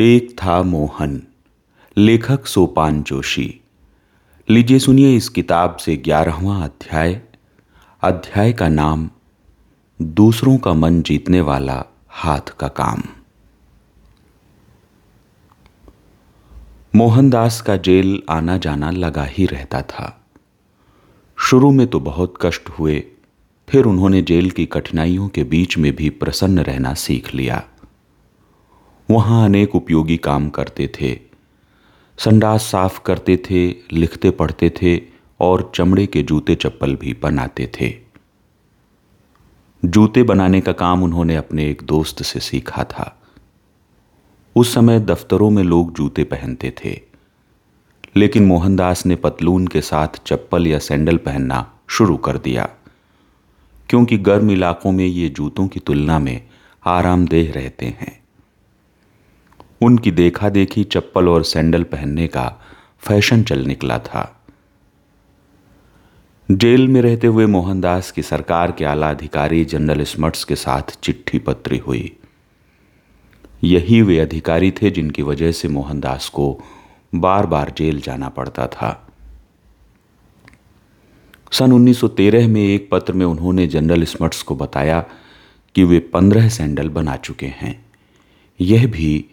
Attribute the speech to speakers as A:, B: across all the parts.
A: एक था मोहन, लेखक सोपान जोशी। लीजिए सुनिए इस किताब से ग्यारहवा अध्याय। अध्याय का नाम, दूसरों का मन जीतने वाला हाथ का काम। मोहनदास का जेल आना जाना लगा ही रहता था। शुरू में तो बहुत कष्ट हुए, फिर उन्होंने जेल की कठिनाइयों के बीच में भी प्रसन्न रहना सीख लिया। वहाँ अनेक उपयोगी काम करते थे। संडास साफ़ करते थे, लिखते पढ़ते थे और चमड़े के जूते चप्पल भी बनाते थे। जूते बनाने का काम उन्होंने अपने एक दोस्त से सीखा था। उस समय दफ्तरों में लोग जूते पहनते थे। लेकिन मोहनदास ने पतलून के साथ चप्पल या सैंडल पहनना शुरू कर दिया, क्योंकि गर्म इलाकों में ये जूतों की तुलना में आरामदेह रहते हैं। उनकी देखा देखी चप्पल और सैंडल पहनने का फ़ैशन चल निकला था। जेल में रहते हुए मोहनदास की सरकार के आला अधिकारी जनरल स्मट्स के साथ चिट्ठी पत्री हुई। यही वे अधिकारी थे जिनकी वजह से मोहनदास को बार बार जेल जाना पड़ता था। सन 1913 में एक पत्र में उन्होंने जनरल स्मट्स को बताया कि वे पंद्रह सैंडल बना चुके हैं। यह भी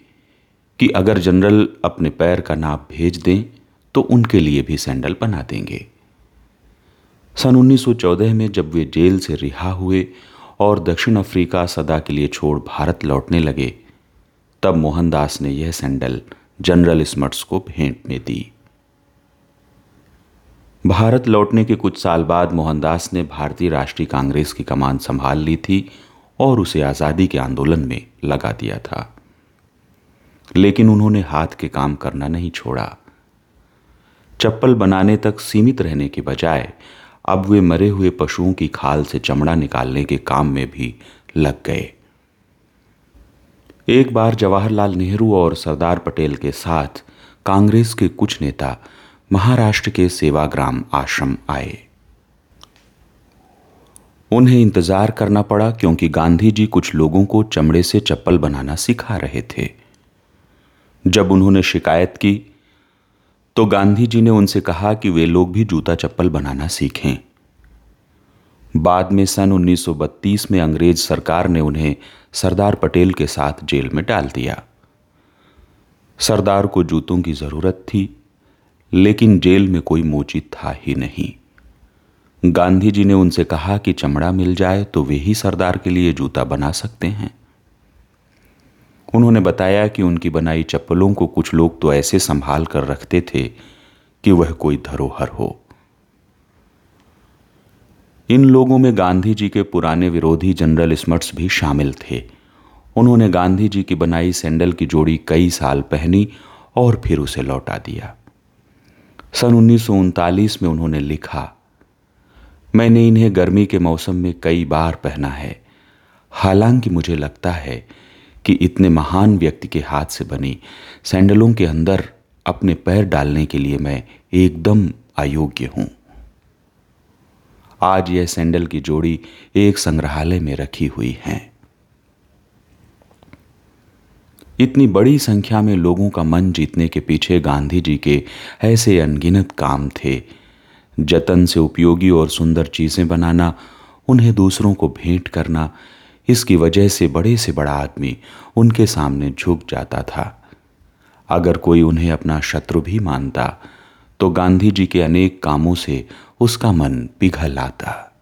A: कि अगर जनरल अपने पैर का नाप भेज दें तो उनके लिए भी सैंडल बना देंगे। सन 1914 में जब वे जेल से रिहा हुए और दक्षिण अफ्रीका सदा के लिए छोड़ भारत लौटने लगे, तब मोहनदास ने यह सैंडल जनरल स्मट्स को भेंट में दी। भारत लौटने के कुछ साल बाद मोहनदास ने भारतीय राष्ट्रीय कांग्रेस की कमान संभाल ली थी और उसे आज़ादी के आंदोलन में लगा दिया था। लेकिन उन्होंने हाथ के काम करना नहीं छोड़ा। चप्पल बनाने तक सीमित रहने के बजाय, अब वे मरे हुए पशुओं की खाल से चमड़ा निकालने के काम में भी लग गए। एक बार जवाहरलाल नेहरू और सरदार पटेल के साथ कांग्रेस के कुछ नेता महाराष्ट्र के सेवाग्राम आश्रम आए। उन्हें इंतज़ार करना पड़ा क्योंकि गांधी जी कुछ लोगों को चमड़े से चप्पल बनाना सिखा रहे थे। जब उन्होंने शिकायत की तो गांधी जी ने उनसे कहा कि वे लोग भी जूता चप्पल बनाना सीखें। बाद में सन 1932 में अंग्रेज़ सरकार ने उन्हें सरदार पटेल के साथ जेल में डाल दिया। सरदार को जूतों की ज़रूरत थी, लेकिन जेल में कोई मोची था ही नहीं। गांधी जी ने उनसे कहा कि चमड़ा मिल जाए तो वे ही सरदार के लिए जूता बना सकते हैं। उन्होंने बताया कि उनकी बनाई चप्पलों को कुछ लोग तो ऐसे संभाल कर रखते थे कि वह कोई धरोहर हो। इन लोगों में गांधी जी के पुराने विरोधी जनरल स्मट्स भी शामिल थे। उन्होंने गांधी जी की बनाई सैंडल की जोड़ी कई साल पहनी और फिर उसे लौटा दिया। सन उन्नीस सौ उनतालीस में उन्होंने लिखा, मैंने इन्हें गर्मी के मौसम में कई बार पहना है। हालाँकि मुझे लगता है कि इतने महान व्यक्ति के हाथ से बनी सैंडलों के अंदर अपने पैर डालने के लिए मैं एकदम अयोग्य हूँ। आज यह सैंडल की जोड़ी एक संग्रहालय में रखी हुई है। इतनी बड़ी संख्या में लोगों का मन जीतने के पीछे गांधी जी के ऐसे अनगिनत काम थे। जतन से उपयोगी और सुंदर चीज़ें बनाना, उन्हें दूसरों को भेंट करना इसकी वजह से बड़े से बड़ा आदमी उनके सामने झुक जाता था। अगर कोई उन्हें अपना शत्रु भी मानता तो गांधी जी के अनेक कामों से उसका मन पिघल आता।